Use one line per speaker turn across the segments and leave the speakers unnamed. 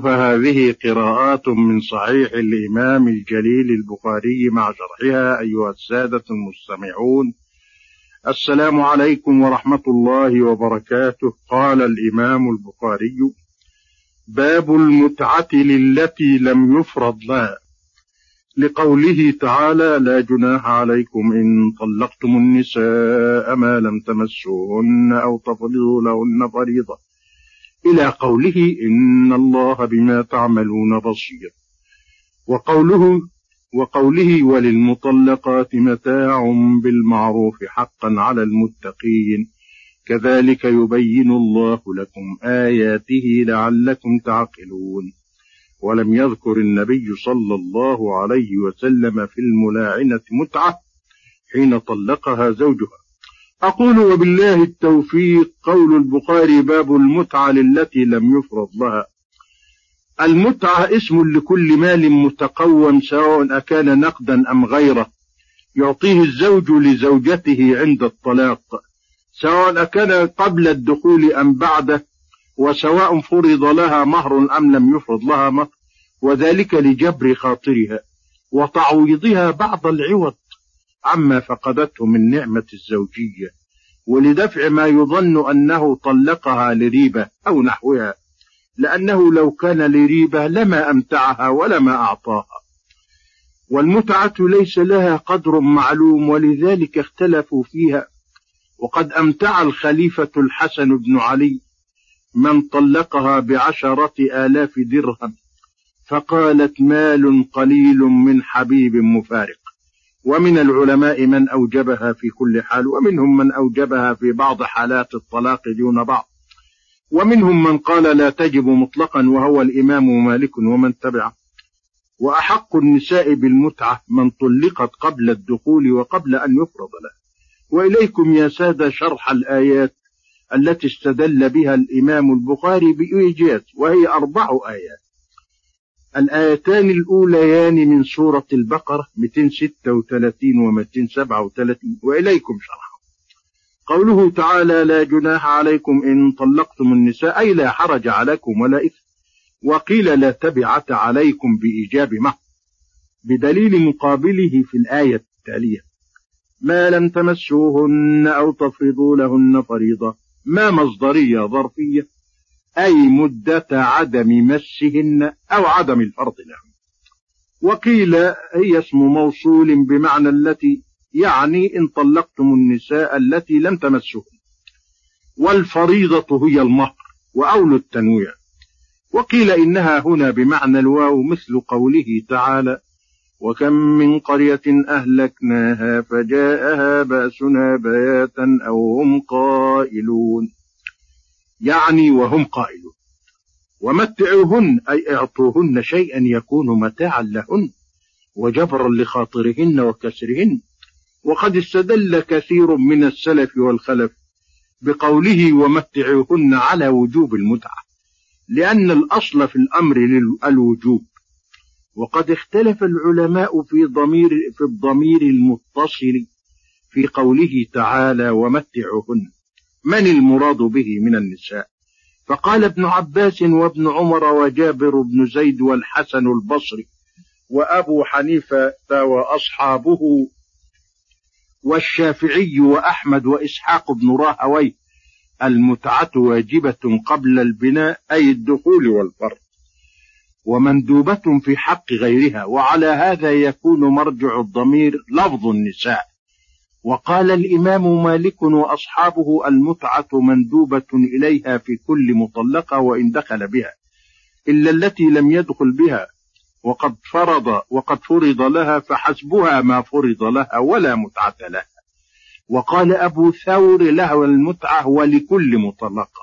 فهذه قراءات من صحيح الإمام الجليل البخاري مع شرحها أيها السادة المستمعون. السلام عليكم ورحمة الله وبركاته. قال الإمام البخاري باب المتعة للتي لم يفرض لها لقوله تعالى لا جناح عليكم إن طلقتم النساء ما لم تمسوهن أو تفرضوا لهن فريضة. إلى قوله إن الله بما تعملون بصير. وقوله وقوله وللمطلقات متاع بالمعروف حقا على المتقين. كذلك يبين الله لكم آياته لعلكم تعقلون. ولم يذكر النبي صلى الله عليه وسلم في الملاعنة متعة حين طلقها زوجها. أقول وبالله التوفيق قول البخاري باب المتعة للتي لم يفرض لها. المتعة اسم لكل مال متقوم سواء أكان نقدا أم غيره. يعطيه الزوج لزوجته عند الطلاق سواء أكان قبل الدخول أم بعده وسواء فرض لها مهر أم لم يفرض لها مهر وذلك لجبر خاطرها وتعويضها بعض العوض. عما فقدته من نعمة الزوجية ولدفع ما يظن أنه طلقها لريبة أو نحوها لأنه لو كان لريبة لما أمتعها ولما أعطاها. والمتعة ليس لها قدر معلوم ولذلك اختلفوا فيها. وقد أمتع الخليفة الحسن بن علي من طلقها بعشرة آلاف درهم فقالت مال قليل من حبيب مفارق. ومن العلماء من أوجبها في كل حال ومنهم من أوجبها في بعض حالات الطلاق دون بعض. ومنهم من قال لا تجب مطلقا وهو الإمام مالك ومن تبعه. وأحق النساء بالمتعة من طلقت قبل الدخول وقبل أن يفرض له. وإليكم يا سادة شرح الآيات التي استدل بها الإمام البخاري بإيجاز وهي أربع آيات. الآيتان الأوليان من سورة البقرة 236 و 237 وإليكم شرحه. قوله تعالى لا جناح عليكم إن طلقتم النساء أي لا حرج عليكم ولا إثم وقيل لا تبعة عليكم بإيجاب مهر بدليل مقابله في الآية التالية ما لم تمسوهن أو تفرضوا لهن فريضة ما مصدرية ظرفية أي مدة عدم مسهن أو عدم الفرض لهم. وقيل هي اسم موصول بمعنى التي يعني إن طلقتم النساء التي لم تمسهن والفريضة هي المهر وأول التنويع. وقيل إنها هنا بمعنى الواو مثل قوله تعالى وكم من قرية أهلكناها فجاءها بأسنا بياتا أو هم قائلون يعني وهم قائلون. ومتعوهن أي أعطوهن شيئا يكون متاعا لهن وجبرا لخاطرهن وكسرهن. وقد استدل كثير من السلف والخلف بقوله ومتعوهن على وجوب المتعة لأن الأصل في الأمر الوجوب. وقد اختلف العلماء في ضمير في الضمير المتصل في قوله تعالى ومتعوهن. من المراد به من النساء؟ فقال ابن عباس وابن عمر وجابر بن زيد والحسن البصري وأبو حنيفة وأصحابه والشافعي وأحمد وإسحاق بن راهويه المتعة واجبة قبل البناء أي الدخول والفرض. ومندوبة في حق غيرها وعلى هذا يكون مرجع الضمير لفظ النساء. وقال الإمام مالك وأصحابه المتعة مندوبة إليها في كل مطلقة وإن دخل بها إلا التي لم يدخل بها وقد فرض وقد فرض لها فحسبها ما فرض لها ولا متعة لها. وقال أبو ثور له المتعة ولكل مطلقة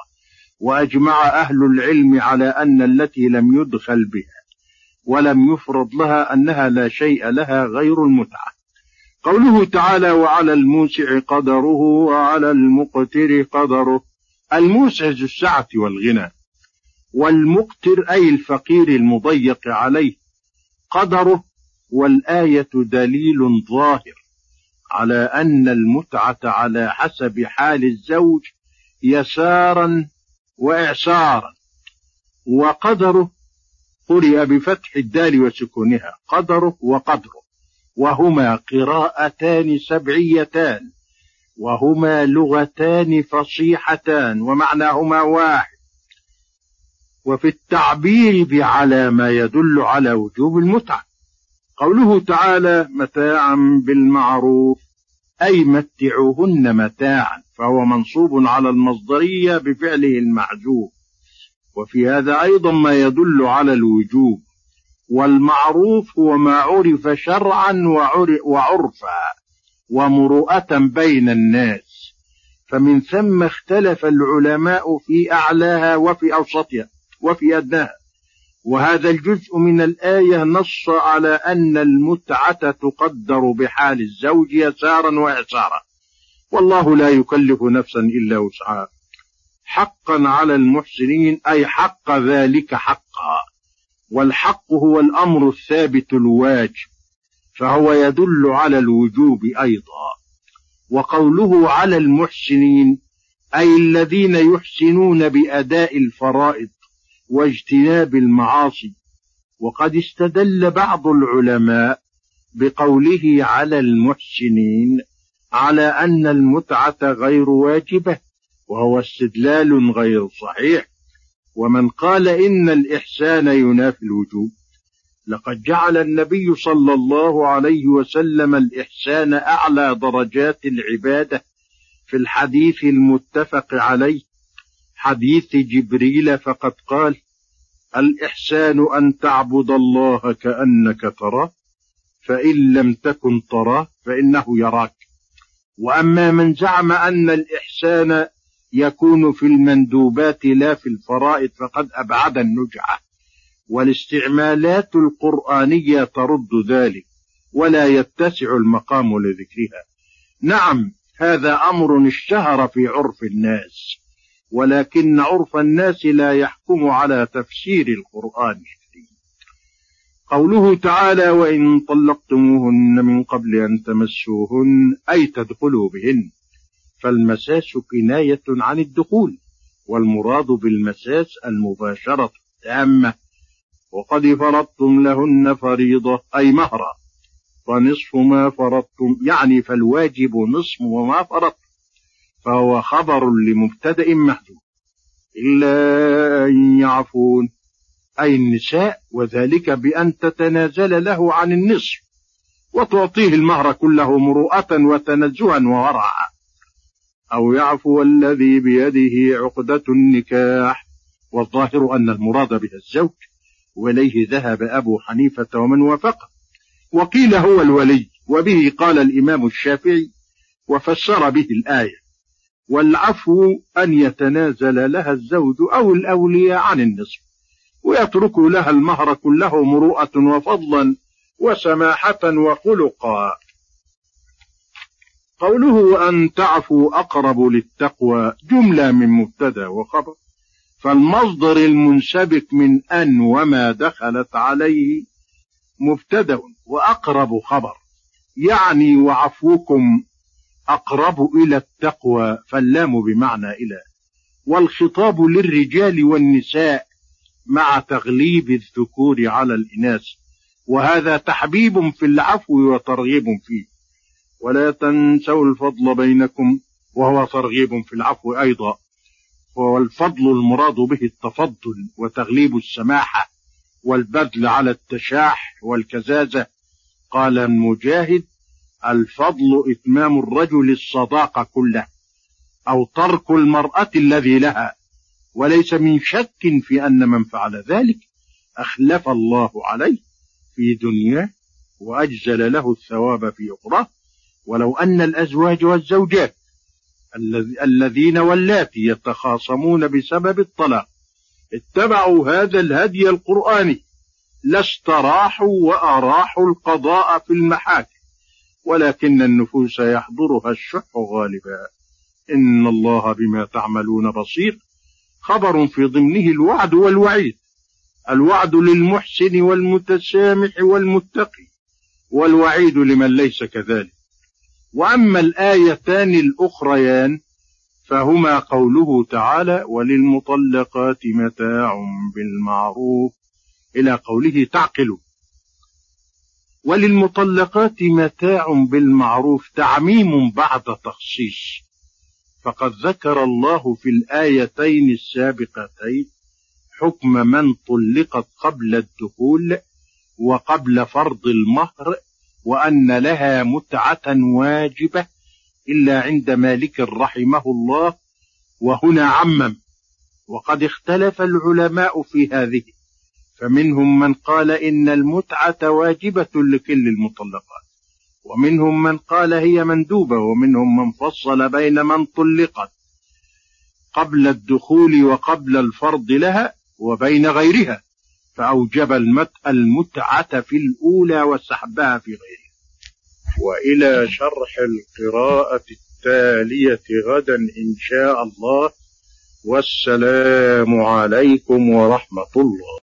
وأجمع أهل العلم على أن التي لم يدخل بها ولم يفرض لها أنها لا شيء لها غير المتعة. قوله تعالى وعلى الموسع قدره وعلى المقتر قدره. الموسع ذو السعة والغنى. والمقتر أي الفقير المضيق عليه قدره. والآية دليل ظاهر على أن المتعة على حسب حال الزوج يسارا وإعسارا. وقدره قرئ بفتح الدال وسكونها. قدره وقدره. وهما قراءتان سبعيتان وهما لغتان فصيحتان ومعناهما واحد. وفي التعبير بعلى ما يدل على وجوب المتعة. قوله تعالى متاعا بالمعروف أي متعوهن متاعا فهو منصوب على المصدرية بفعله المعجوب وفي هذا أيضا ما يدل على الوجوب. والمعروف هو ما عرف شرعا وعرفا ومروءة بين الناس. فمن ثم اختلف العلماء في أعلاها وفي أوسطها وفي أدناها. وهذا الجزء من الآية نص على أن المتعة تقدر بحال الزوج يسارا وإعسارا. والله لا يكلف نفسا إلا وسعها. حقا على المحسنين أي حق ذلك حقا. والحق هو الأمر الثابت الواجب فهو يدل على الوجوب أيضا. وقوله على المحسنين أي الذين يحسنون بأداء الفرائض واجتناب المعاصي. وقد استدل بعض العلماء بقوله على المحسنين على أن المتعة غير واجبة وهو استدلال غير صحيح. ومن قال إن الإحسان ينافي الوجوب لقد جعل النبي صلى الله عليه وسلم الإحسان أعلى درجات العبادة في الحديث المتفق عليه حديث جبريل فقد قال الإحسان أن تعبد الله كأنك تراه فإن لم تكن تراه فإنه يراك. وأما من زعم أن الإحسان يكون في المندوبات لا في الفرائض فقد أبعد النجعة. والاستعمالات القرآنية ترد ذلك ولا يتسع المقام لذكرها. نعم هذا أمر اشتهر في عرف الناس ولكن عرف الناس لا يحكم على تفسير القرآن قوله تعالى وإن طلقتموهن من قبل أن تمسوهن أي تدخلوا بهن. فالمساس كناية عن الدخول والمراد بالمساس المباشرة التامة. وقد فرضتم لهن فريضة أي مهرا. فنصف ما فرضتم يعني فالواجب نصف وما فرضتم. فهو خبر لمبتدأ محذوف إلا أن يعفون. أي النساء وذلك بأن تتنازل له عن النصف. وتعطيه المهر كله مروءة وتنزها وورعا أو يعفو الذي بيده عقدة النكاح والظاهر أن المراد بها الزوج وإليه ذهب أبو حنيفة ومن وافقه. وقيل هو الولي وبه قال الإمام الشافعي وفسر به الآية والعفو أن يتنازل لها الزوج أو الأولياء عن النصف ويترك لها المهر كله مروءة وفضلا وسماحة وخلقا. قوله أن تعفوا أقرب للتقوى جملة من مبتدأ وخبر. فالمصدر المنسبك من أن وما دخلت عليه مبتدأ وأقرب خبر. يعني وعفوكم أقرب إلى التقوى فاللام بمعنى إلى والخطاب للرجال والنساء مع تغليب الذكور على الإناث. وهذا تحبيب في العفو وترغيب فيه. ولا تنسوا الفضل بينكم وهو ترغيب في العفو أيضا. والفضل المراد به التفضل وتغليب السماحة والبذل على التشاح والكزازة. قال المجاهد الفضل إتمام الرجل الصداقة كله أو ترك المرأة الذي لها وليس من شك في أن من فعل ذلك أخلف الله عليه في دنياه وأجزل له الثواب في أخراه. ولو أن الأزواج والزوجات الذين واللاتي يتخاصمون بسبب الطلاق اتبعوا هذا الهدي القرآني لاستراحوا وأراحوا القضاء في المحاكم ولكن النفوس يحضرها الشح غالبا. إن الله بما تعملون بصير. خبر في ضمنه الوعد والوعيد الوعد للمحسن والمتسامح والمتقي والوعيد لمن ليس كذلك. وأما الآيتان الأخريان فهما قوله تعالى وللمطلقات متاع بالمعروف إلى قوله تعقلوا. وللمطلقات متاع بالمعروف تعميم بعد تخصيص فقد ذكر الله في الآيتين السابقتين حكم من طلقت قبل الدخول وقبل فرض المهر وأن لها متعة واجبة إلا عند مالك رحمه الله وهنا عمم. وقد اختلف العلماء في هذه فمنهم من قال إن المتعة واجبة لكل المطلقات ومنهم من قال هي مندوبة ومنهم من فصل بين من طلقت قبل الدخول وقبل الفرض لها وبين غيرها. فأوجب المتعة في الأولى وسحبها في غيرها وإلى شرح القراءة التالية غدا إن شاء الله. والسلام عليكم ورحمة الله.